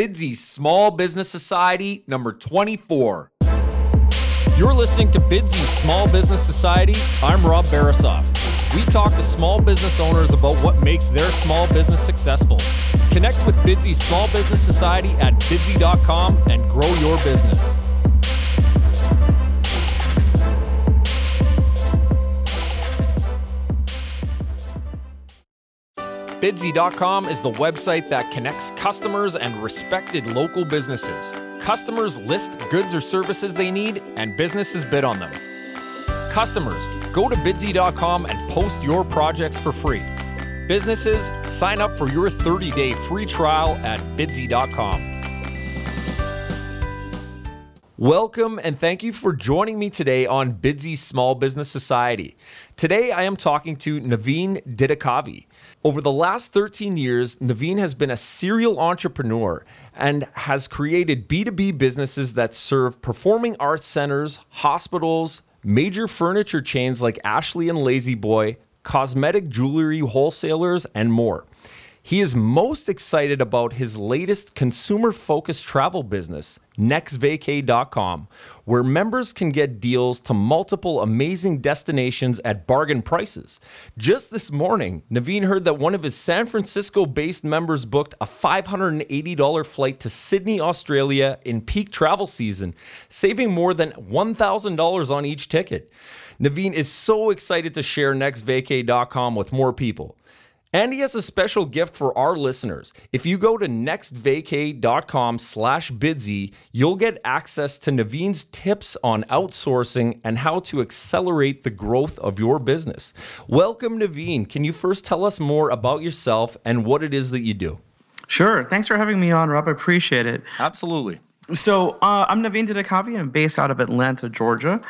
Bidsy Small Business Society number 24. You're listening to Bidsy Small Business Society. I'm Rob Barasoff. We talk to small business owners about what makes their small business successful. Connect with Bidsy Small Business Society at bidsy.com and grow your business. Bidsy.com is the website that connects customers and respected local businesses. Customers list goods or services they need, and businesses bid on them. Customers, go to bidsy.com and post your projects for free. Businesses, sign up for your 30 day free trial at bidsy.com. Welcome and thank you for joining me today on Bidsy Small Business Society. Today I am talking to Naveen Dittakavi. Over the last 13 years, Naveen has been a serial entrepreneur and has created B2B businesses that serve performing arts centers, hospitals, major furniture chains like Ashley and La-Z-Boy, cosmetic jewelry wholesalers, and more. He is most excited about his latest consumer focused travel business, nextvacay.com, where members can get deals to multiple amazing destinations at bargain prices. Just this morning, Naveen heard that one of his San Francisco based members booked a $580 flight to Sydney, Australia in peak travel season, saving more than $1,000 on each ticket. Naveen is so excited to share nextvacay.com with more people. And he has a special gift for our listeners. If you go to nextvacay.com slash bidsy, you'll get access to Naveen's tips on outsourcing and how to accelerate the growth of your business. Welcome, Naveen. Can you first tell us more about yourself and what it is that you do? Sure. Thanks for having me on, Rob. I appreciate it. Absolutely. So uh, I'm Naveen Dittakavi. I'm based out of Atlanta, Georgia.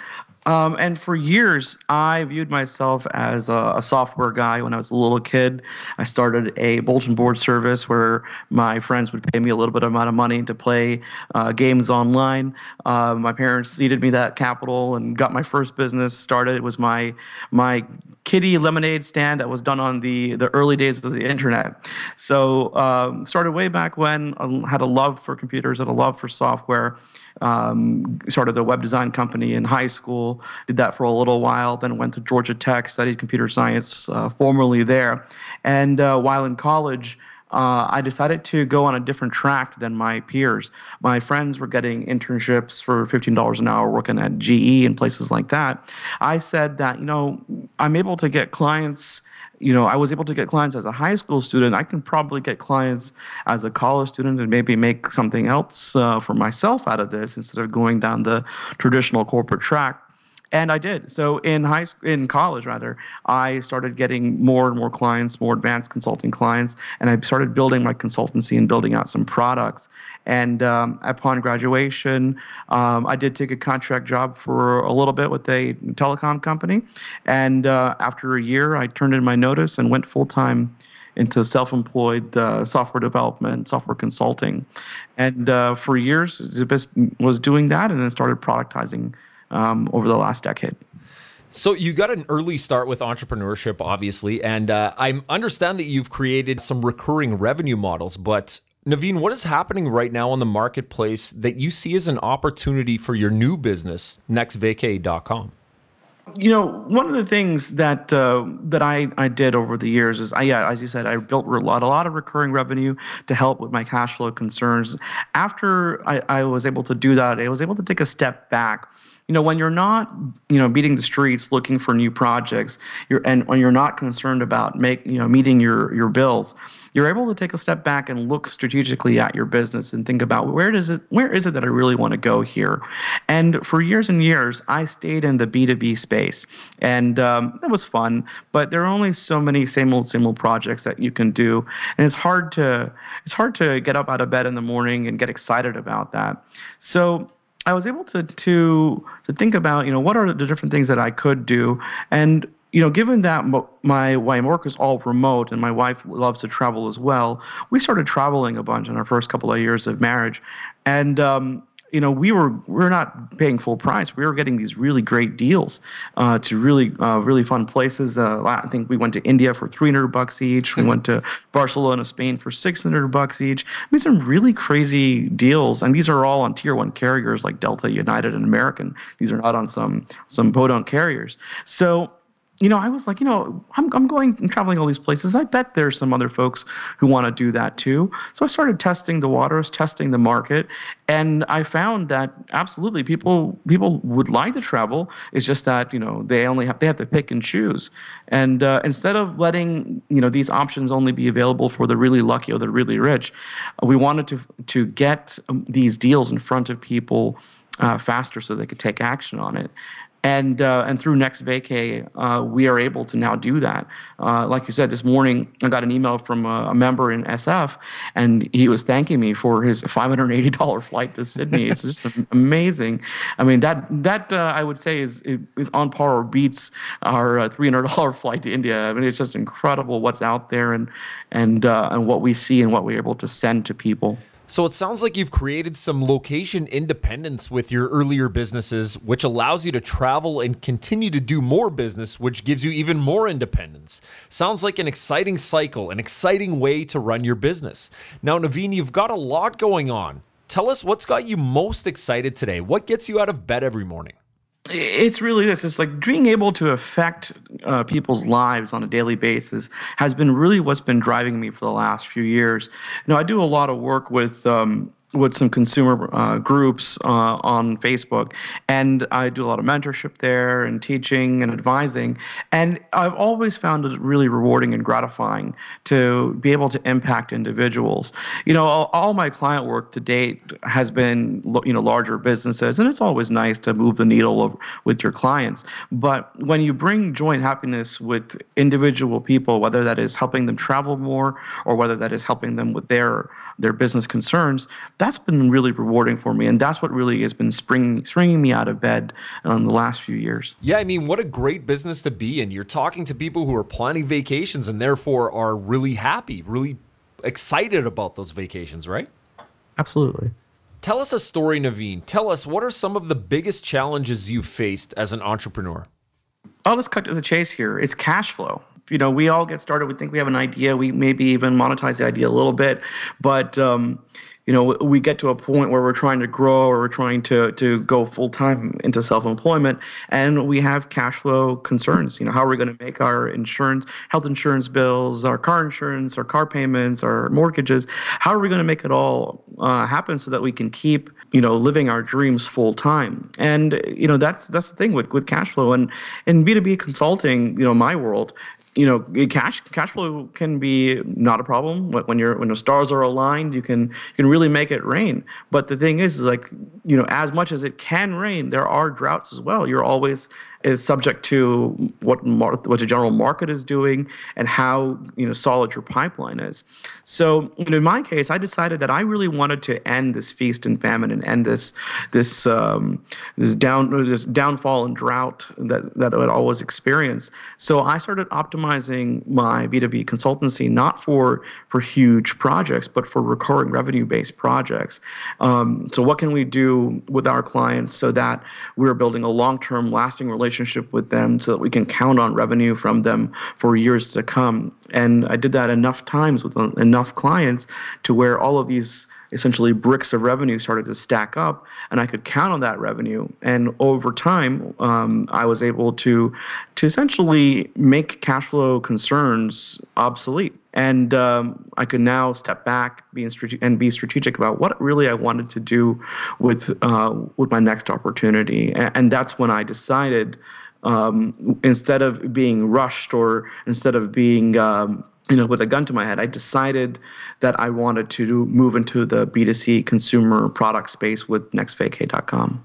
Um, and for years, I viewed myself as a, a, software guy. When I was a little kid, I started a bulletin board service where my friends would pay me a little bit amount of money to play uh, games online. Uh, my parents seeded me that capital and got my first business started. It was my my kitty lemonade stand that was done on the the early days of the internet. So um, started way back when. I um, had a love for computers, and a love for software. Um, started a web design company in high school. Did that for a little while. Then went to Georgia Tech, studied computer science, uh, formerly there. And uh, while in college, uh, I decided to go on a different track than my peers. My friends were getting internships for $15 an hour working at GE and places like that. I said that, you know, I'm able to get clients you know, I was able to get clients as a high school student. I can probably get clients as a college student and maybe make something else uh, for myself out of this instead of going down the traditional corporate track. And I did. So in high school, in college rather, I started getting more and more clients, more advanced consulting clients, and I started building my consultancy and building out some products. And um, upon graduation, um, I did take a contract job for a little bit with a telecom company. And uh, after a year, I turned in my notice and went full time into self-employed uh, software development, software consulting, and uh, for years was doing that, and then started productizing um, over the last decade. So you got an early start with entrepreneurship, obviously, and uh, I understand that you've created some recurring revenue models. But Naveen, what is happening right now on the marketplace that you see as an opportunity for your new business, nextvacay.com? You know, one of the things that uh, that I, I did over the years is, I, yeah, as you said, I built a lot, a lot of recurring revenue to help with my cash flow concerns. After I, I was able to do that, I was able to take a step back you know when you're not you know beating the streets looking for new projects you're and when you're not concerned about make you know meeting your your bills you're able to take a step back and look strategically at your business and think about where does it where is it that I really want to go here? And for years and years I stayed in the B2B space. And um, it was fun but there are only so many same old same old projects that you can do. And it's hard to it's hard to get up out of bed in the morning and get excited about that. So I was able to to to think about you know what are the different things that I could do and you know, given that my, my work is all remote and my wife loves to travel as well, we started traveling a bunch in our first couple of years of marriage. And um, you know, we were we're not paying full price. We were getting these really great deals uh, to really uh, really fun places. Uh, I think we went to India for 300 bucks each. We went to Barcelona, Spain for 600 bucks each. I mean, some really crazy deals, and these are all on tier one carriers like Delta, United, and American. These are not on some some podunk carriers. So you know, I was like, you know, I'm, I'm going and traveling all these places. I bet there's some other folks who want to do that too. So I started testing the waters, testing the market, and I found that absolutely people people would like to travel. It's just that you know they only have they have to pick and choose. And uh, instead of letting you know these options only be available for the really lucky or the really rich, we wanted to to get um, these deals in front of people uh, faster so they could take action on it and uh, and through Next Vacay, uh, we are able to now do that. Uh, like you said, this morning I got an email from a, a, member in SF, and he was thanking me for his $580 flight to Sydney. it's just amazing. I mean that that uh, I would say is is on par or beats our uh, $300 flight to India. I mean it's just incredible what's out there and and uh, and what we see and what we're able to send to people. So it sounds like you've created some location independence with your earlier businesses, which allows you to travel and continue to do more business, which gives you even more independence. Sounds like an exciting cycle, an exciting way to run your business. Now, Naveen, you've got a lot going on. Tell us what's got you most excited today. What gets you out of bed every morning? It's really this it's like being able to affect uh, people's lives on a daily basis has been really what's been driving me for the last few years. You know i do a lot of work with um, with some consumer uh, groups uh, on Facebook, and I do a lot of mentorship there and teaching and advising. And I've always found it really rewarding and gratifying to be able to impact individuals. You know, all, all my client work to date has been you know larger businesses, and it's always nice to move the needle of, with your clients. But when you bring joy and happiness with individual people, whether that is helping them travel more or whether that is helping them with their their business concerns that's been really rewarding for me, and that's what really has been springing springing me out of bed in um, the last few years. Yeah, I mean, what a great business to be in. You're talking to people who are planning vacations and therefore are really happy, really excited about those vacations, right? Absolutely. Tell us a story, Naveen. Tell us what are some of the biggest challenges you've faced as an entrepreneur? I'll just cut to the chase here. It's cash flow you know we all get started we think we have an idea we maybe even monetize the idea a little bit but um, you know we get to a point where we're trying to grow or we're trying to to go full time into self employment and we have cash flow concerns. You know how are we going to make our insurance health insurance bills our car insurance our car payments our mortgages? How are we going to make it all uh, happen so that we can keep you know living our dreams full time and you know that's that's the thing with with cash flow and in b2b consulting you know my world you know eh, cash cash flow can be not a problem. When you're when the stars are aligned you can you can really make it rain. But the thing is, is like you know as much as it can rain there are droughts as well. You're always is subject to what mar- what the general market is doing and how you know solid your pipeline is. So you know, in my case, I decided that I really wanted to end this feast and famine and end this this um, this down this downfall and drought that that I would always experience. So I started optimizing my B2B consultancy not for for huge projects, but for recurring revenue based projects. Um, so what can we do with our clients so that we're building a long term lasting relationship relationship with them so that we can count on revenue from them for years to come. And I did that enough times with enough clients to where all of these essentially bricks of revenue started to stack up and i could count on that revenue and over time um, i was able to to essentially make cash flow concerns obsolete and um, I could now step back, be strate- and be strategic about what really I wanted to do with uh, with my next opportunity. And, and that's when I decided, um, instead of being rushed or instead of being um, you know with a gun to my head, I decided that I wanted to move into the B2C consumer product space with nextvacay.com.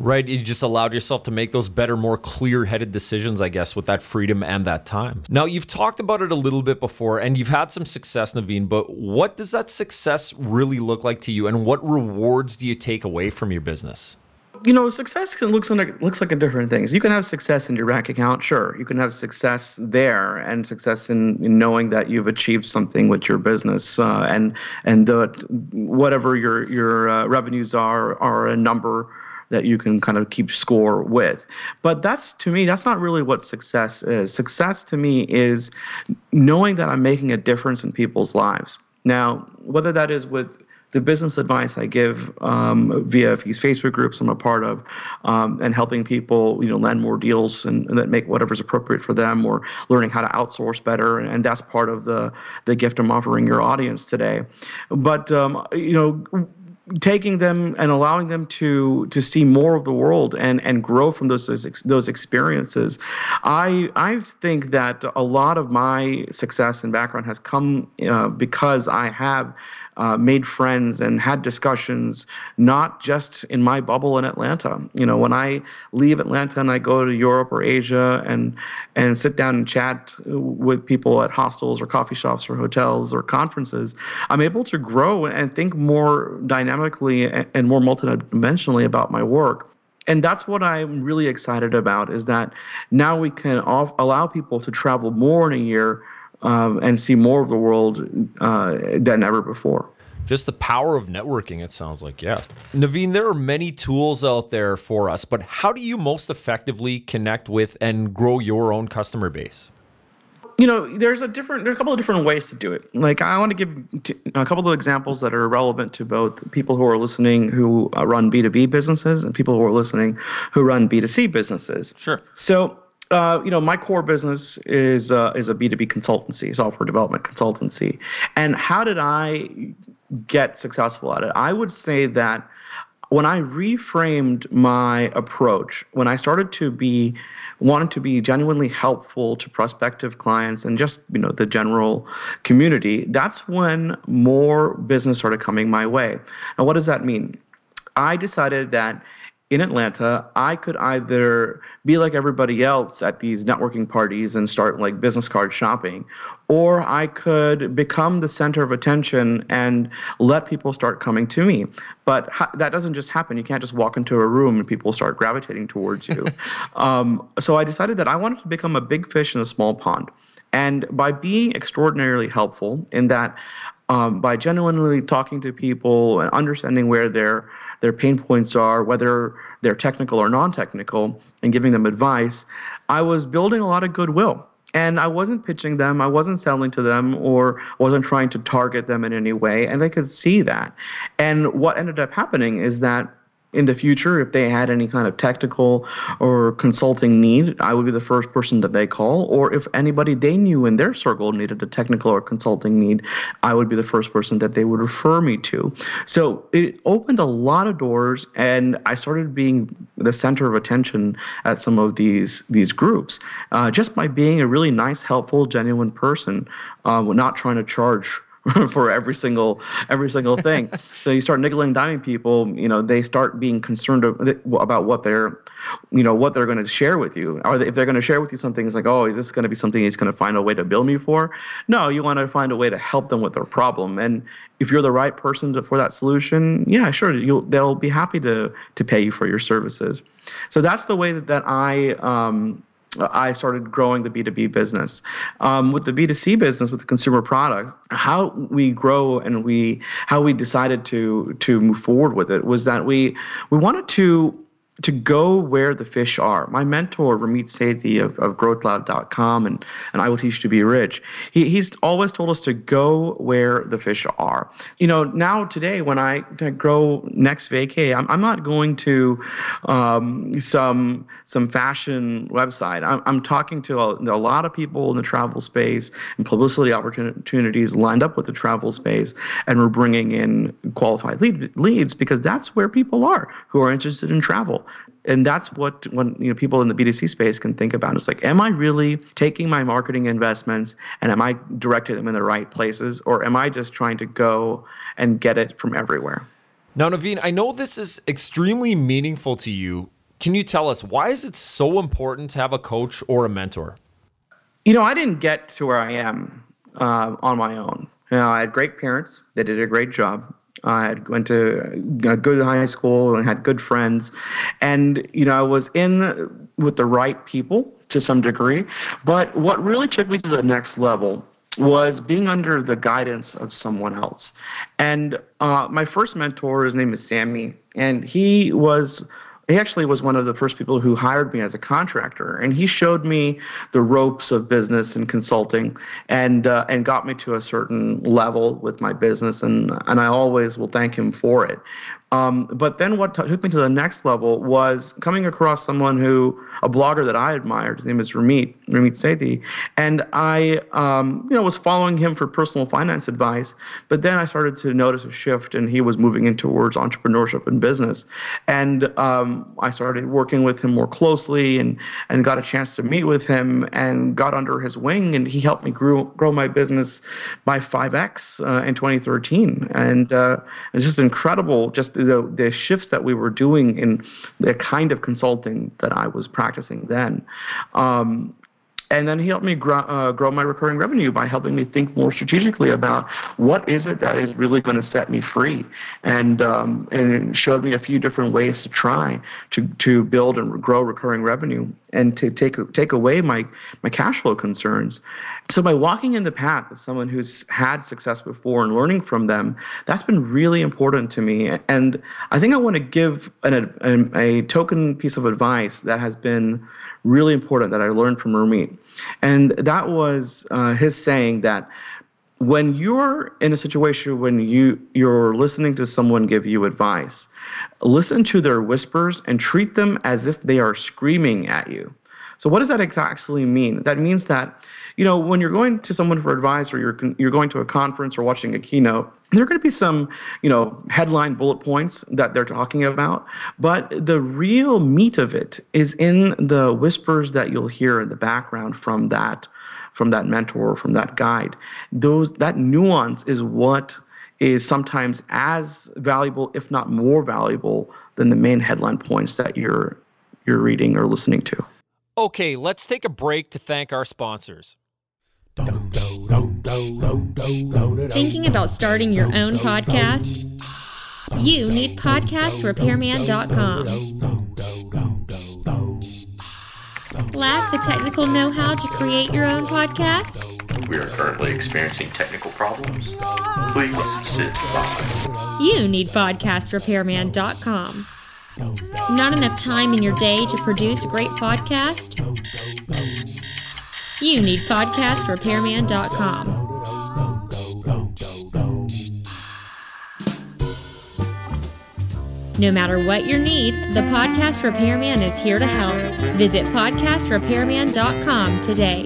Right. You just allowed yourself to make those better, more clear headed decisions, I guess, with that freedom and that time. Now, you've talked about it a little bit before and you've had some success, Naveen, but what does that success really look like to you and what rewards do you take away from your business? you know, success can looks like looks like a different things. You can have success in your bank account, sure. You can have success there, and success in, in knowing that you've achieved something with your business, uh, and and the whatever your your uh, revenues are are a number that you can kind of keep score with. But that's to me, that's not really what success is. Success to me is knowing that I'm making a difference in people's lives. Now, whether that is with the business advice I give um, via these Facebook groups I'm a part of, um, and helping people, you know, land more deals and, and, that make whatever's appropriate for them, or learning how to outsource better, and, and that's part of the the gift I'm offering your audience today. But um, you know taking them and allowing them to to see more of the world and and grow from those those experiences. I i think that a lot of my success and background has come uh, because i have uh, made friends and had discussions, not just in my bubble in Atlanta. You know, when I leave Atlanta and I go to Europe or Asia and and sit down and chat with people at hostels or coffee shops or hotels or conferences, I'm able to grow and think more dynamically and more multidimensionally about my work and that's what I'm really excited about is that now we can allow people to travel more in a year um, and see more of the world uh, than ever before. Just the power of networking, it sounds like, yeah. Naveen, there are many tools out there for us, but how do you most effectively connect with and grow your own customer base? you know there's a different there's a couple of different ways to do it like i want to give a couple of examples that are relevant to both people who are listening who uh, run b2b businesses and people who are listening who run b2c businesses sure so uh, you know, my core business is uh, is a B two B consultancy, software development consultancy. And how did I get successful at it? I would say that when I reframed my approach, when I started to be wanted to be genuinely helpful to prospective clients and just you know the general community, that's when more business started coming my way. Now, what does that mean? I decided that in Atlanta, I could either be like everybody else at these networking parties and start like business card shopping, or I could become the center of attention and let people start coming to me. But ha- that doesn't just happen. You can't just walk into a room and people start gravitating towards you. um, so I decided that I wanted to become a big fish in a small pond. And by being extraordinarily helpful in that, um, by genuinely talking to people and understanding where they're their pain points are, whether they're technical or non technical, and giving them advice, I was building a lot of goodwill. And I wasn't pitching them, I wasn't selling to them, or wasn't trying to target them in any way. And they could see that. And what ended up happening is that in the future, if they had any kind of technical or consulting need, I would be the first person that they call. Or if anybody they knew in their circle needed a technical or consulting need, I would be the first person that they would refer me to. So it opened a lot of doors, and I started being the center of attention at some of these these groups uh, just by being a really nice, helpful, genuine person, uh, not trying to charge for every single every single thing. so you start nickel and diming people. You know, they start being concerned about what they're, you know, what they're going to share with you. Or if they're going to share with you something, it's like, oh, is this going to be something he's going to find a way to bill me for? No, you want to find a way to help them with their problem. And if you're the right person to, for that solution, yeah, sure, you'll they'll be happy to to pay you for your services. So that's the way that, that I. Um, I started growing the B2B business. Um, with the B2C business, with the consumer product, how we grow and we how we decided to to move forward with it was that we we wanted to to go where the fish are. My mentor, Ramit Sethi of, of growthlab.com and, and I Will Teach You to Be Rich, he, he's always told us to go where the fish are. You know, now today when I grow next vacay, I'm, I'm not going to um, some some fashion website. I'm, I'm talking to a, a lot of people in the travel space and publicity opportunities lined up with the travel space, and we're bringing in qualified lead, leads because that's where people are who are interested in travel and that's what when you know people in the B2C space can think about. It's like, am I really taking my marketing investments and am I directing them in the right places, or am I just trying to go and get it from everywhere? Now, Naveen, I know this is extremely meaningful to you. Can you tell us why is it so important to have a coach or a mentor? You know, I didn't get to where I am uh, on my own. You know, I had great parents; they did a great job I went to a good high school and had good friends, and you know I was in with the right people to some degree. But what really took me to the next level was being under the guidance of someone else. And uh, my first mentor, his name is Sammy, and he was he actually was one of the first people who hired me as a contractor and he showed me the ropes of business and consulting and uh, and got me to a certain level with my business and and I always will thank him for it um, but then what t- took me to the next level was coming across someone who, a blogger that I admired. His name is Ramit, Ramit Sethi. And I, um, you know, was following him for personal finance advice. But then I started to notice a shift and he was moving in towards entrepreneurship and business. And um, I started working with him more closely and, and got a chance to meet with him and got under his wing. And he helped me grow, grow my business by 5X uh, in 2013. And uh, it's just incredible, just the the shifts that we were doing in the kind of consulting that I was practicing then. Um, and then he helped me grow, uh, grow my recurring revenue by helping me think more strategically about what is it that is really going to set me free, and um, and showed me a few different ways to try to to build and grow recurring revenue and to take take away my my cash flow concerns. So by walking in the path of someone who's had success before and learning from them, that's been really important to me. And I think I want to give an, a, a token piece of advice that has been really important that I learned from Ramit. And that was uh, his saying that when you're in a situation when you you're listening to someone give you advice, listen to their whispers and treat them as if they are screaming at you. So what does that exactly mean? That means that, you know, when you're going to someone for advice or you're you're going to a conference or watching a keynote, there are going to be some, you know, headline bullet points that they're talking about, but the real meat of it is in the whispers that you'll hear in the background from that from that mentor or from that guide. Those that nuance is what is sometimes as valuable, if not more valuable, than the main headline points that you're you're reading or listening to. Okay, let's take a break to thank our sponsors. Thinking about starting your own podcast? You need podcastrepairman.com. Lack the technical know how to create your own podcast? We are currently experiencing technical problems. Please sit by. You need podcastrepairman.com. Not enough time in your day to produce a great podcast? You need podcastrepairman.com. No matter what your need, the Podcast Repairman is here to help. Visit podcastrepairman.com today.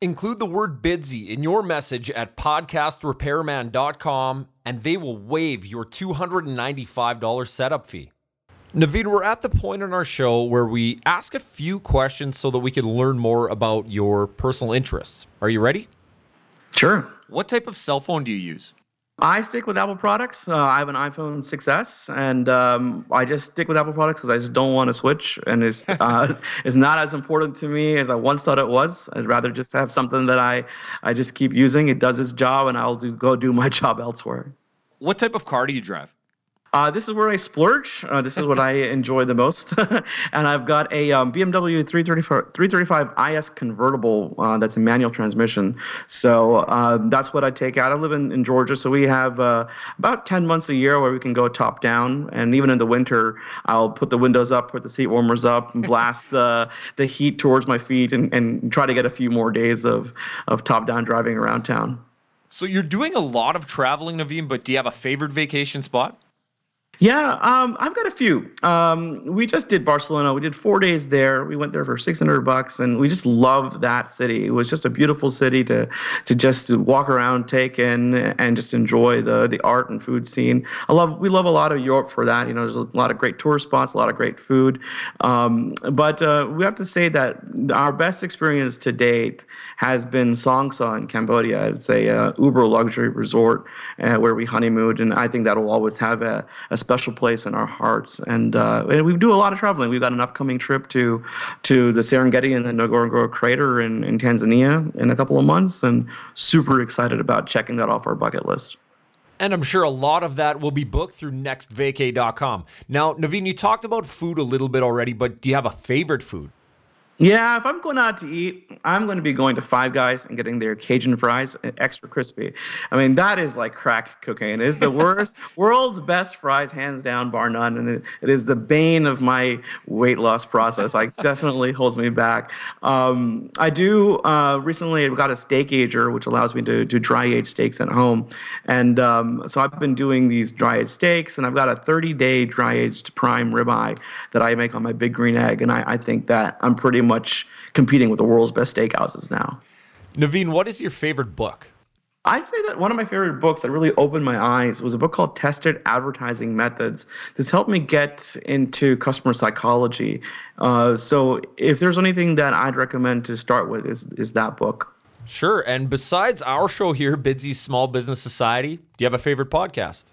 Include the word Bidsy in your message at podcastrepairman.com and they will waive your $295 setup fee. Naveen, we're at the point in our show where we ask a few questions so that we can learn more about your personal interests. Are you ready? Sure. What type of cell phone do you use? I stick with Apple products. Uh, I have an iPhone 6s, and um, I just stick with Apple products because I just don't want to switch, and it's uh, it's not as important to me as I once thought it was. I'd rather just have something that I I just keep using. It does its job, and I'll do, go do my job elsewhere. What type of car do you drive? Uh, this is where I splurge. Uh, this is what I enjoy the most. and I've got a um, BMW 335, 335 IS convertible uh, that's a manual transmission. So uh, that's what I take out. I live in, in Georgia, so we have uh, about 10 months a year where we can go top down. And even in the winter, I'll put the windows up, put the seat warmers up, and blast the, the heat towards my feet and, and try to get a few more days of, of top down driving around town. So you're doing a lot of traveling, Naveen, but do you have a favorite vacation spot? Yeah, um, I've got a few. Um, we just did Barcelona. We did four days there. We went there for six hundred bucks, and we just love that city. It was just a beautiful city to to just walk around, take in, and just enjoy the the art and food scene. I love. We love a lot of Europe for that. You know, there's a lot of great tourist spots, a lot of great food. Um, but uh, we have to say that our best experience to date has been Song Saa in Cambodia. It's a uh, uber luxury resort uh, where we honeymooned, and I think that will always have a, a special place in our hearts. And, uh, and we do a lot of traveling. We've got an upcoming trip to to the Serengeti and the Ngorongoro crater in, in Tanzania in a couple of months, and super excited about checking that off our bucket list. And I'm sure a lot of that will be booked through nextvacay.com. Now, Naveen, you talked about food a little bit already, but do you have a favorite food? Yeah, if I'm going out to eat, I'm going to be going to Five Guys and getting their Cajun fries extra crispy. I mean, that is like crack cocaine. It is the worst, world's best fries, hands down, bar none. And it, it is the bane of my weight loss process. Like, definitely holds me back. Um, I do uh, recently, I've got a steak ager, which allows me to do dry aged steaks at home. And um, so I've been doing these dry aged steaks, and I've got a 30 day dry aged prime ribeye that I make on my big green egg. And I, I think that I'm pretty much much competing with the world's best steakhouses now. Naveen, what is your favorite book? I'd say that one of my favorite books that really opened my eyes was a book called Tested Advertising Methods. This helped me get into customer psychology. Uh, so, if there's anything that I'd recommend to start with, is is that book. Sure. And besides our show here, Bidsy Small Business Society, do you have a favorite podcast?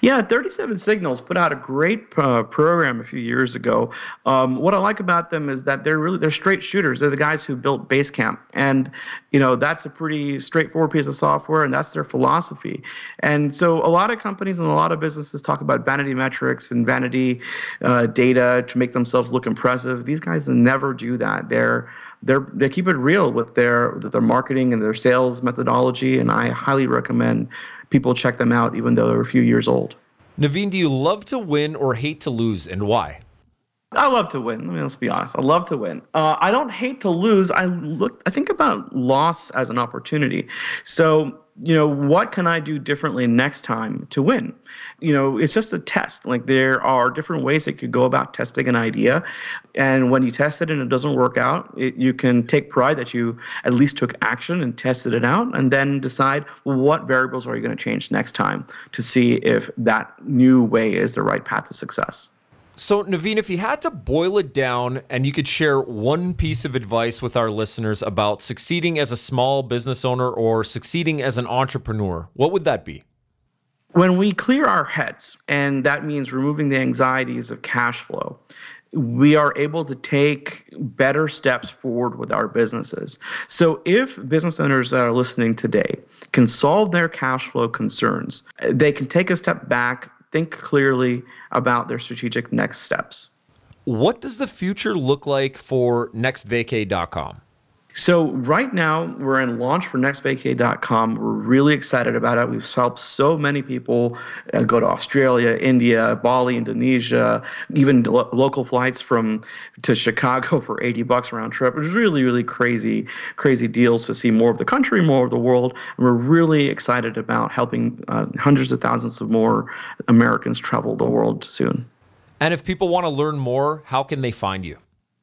Yeah, 37 Signals put out a great uh, program a few years ago. Um, what I like about them is that they're really they're straight shooters. They're the guys who built Basecamp, and you know that's a pretty straightforward piece of software, and that's their philosophy. And so a lot of companies and a lot of businesses talk about vanity metrics and vanity uh, data to make themselves look impressive. These guys never do that. They're they're they keep it real with their with their marketing and their sales methodology, and I highly recommend people check them out, even though they're a few years old. Naveen, do you love to win or hate to lose, and why? I love to win. I mean, let's be honest. I love to win. Uh, I don't hate to lose. I look. I think about loss as an opportunity. So you know, what can I do differently next time to win? You know, it's just a test. Like there are different ways that could go about testing an idea. And when you test it and it doesn't work out, it, you can take pride that you at least took action and tested it out and then decide what variables are you going to change next time to see if that new way is the right path to success. So, Naveen, if you had to boil it down and you could share one piece of advice with our listeners about succeeding as a small business owner or succeeding as an entrepreneur, what would that be? When we clear our heads, and that means removing the anxieties of cash flow, we are able to take better steps forward with our businesses. So, if business owners that are listening today can solve their cash flow concerns, they can take a step back, think clearly about their strategic next steps. What does the future look like for nextvacay.com? So right now we're in launch for nextvacay.com. We're really excited about it. We've helped so many people uh, go to Australia, India, Bali, Indonesia, even lo- local flights from to Chicago for 80 bucks round trip. It's really really crazy crazy deals to see more of the country, more of the world. And we're really excited about helping uh, hundreds of thousands of more Americans travel the world soon. And if people want to learn more, how can they find you?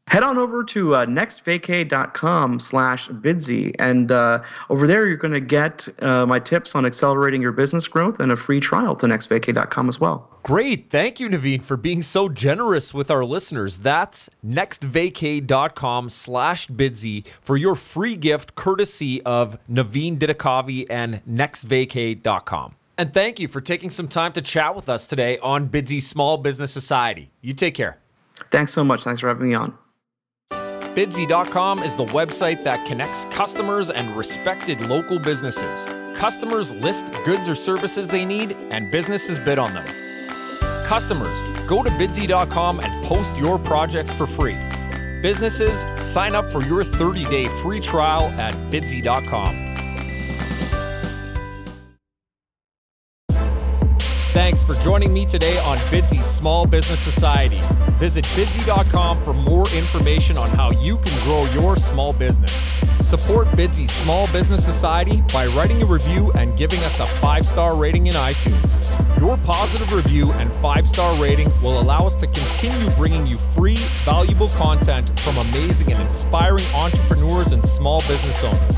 Head on over to uh, nextvacay.com slash bidsy and uh, over there you're going to get uh, my tips on accelerating your business growth and a free trial to nextvacay.com as well. Great. Thank you naveen for being so generous with our listeners. That's nextvacay.com slash bidsy for your free gift courtesy of naveen dittakavi and nextvacay.com and thank you for taking some time to chat with us today on bidsy small business society. You take care. Thanks so much. Thanks for having me on Bidsy.com is the website that connects customers and respected local businesses. Customers list goods or services they need, and businesses bid on them. Customers, go to Bidsy.com and post your projects for free. Businesses, sign up for your 30 day free trial at Bidsy.com. Thanks for joining me today on Bidsy Small Business Society. Visit bidsy.com for more information on how you can grow your small business. Support Bidsy Small Business Society by writing a review and giving us a five star rating in iTunes. Your positive review and five star rating will allow us to continue bringing you free, valuable content from amazing and inspiring entrepreneurs and small business owners.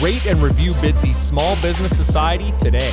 Rate and review Bidsy Small Business Society today.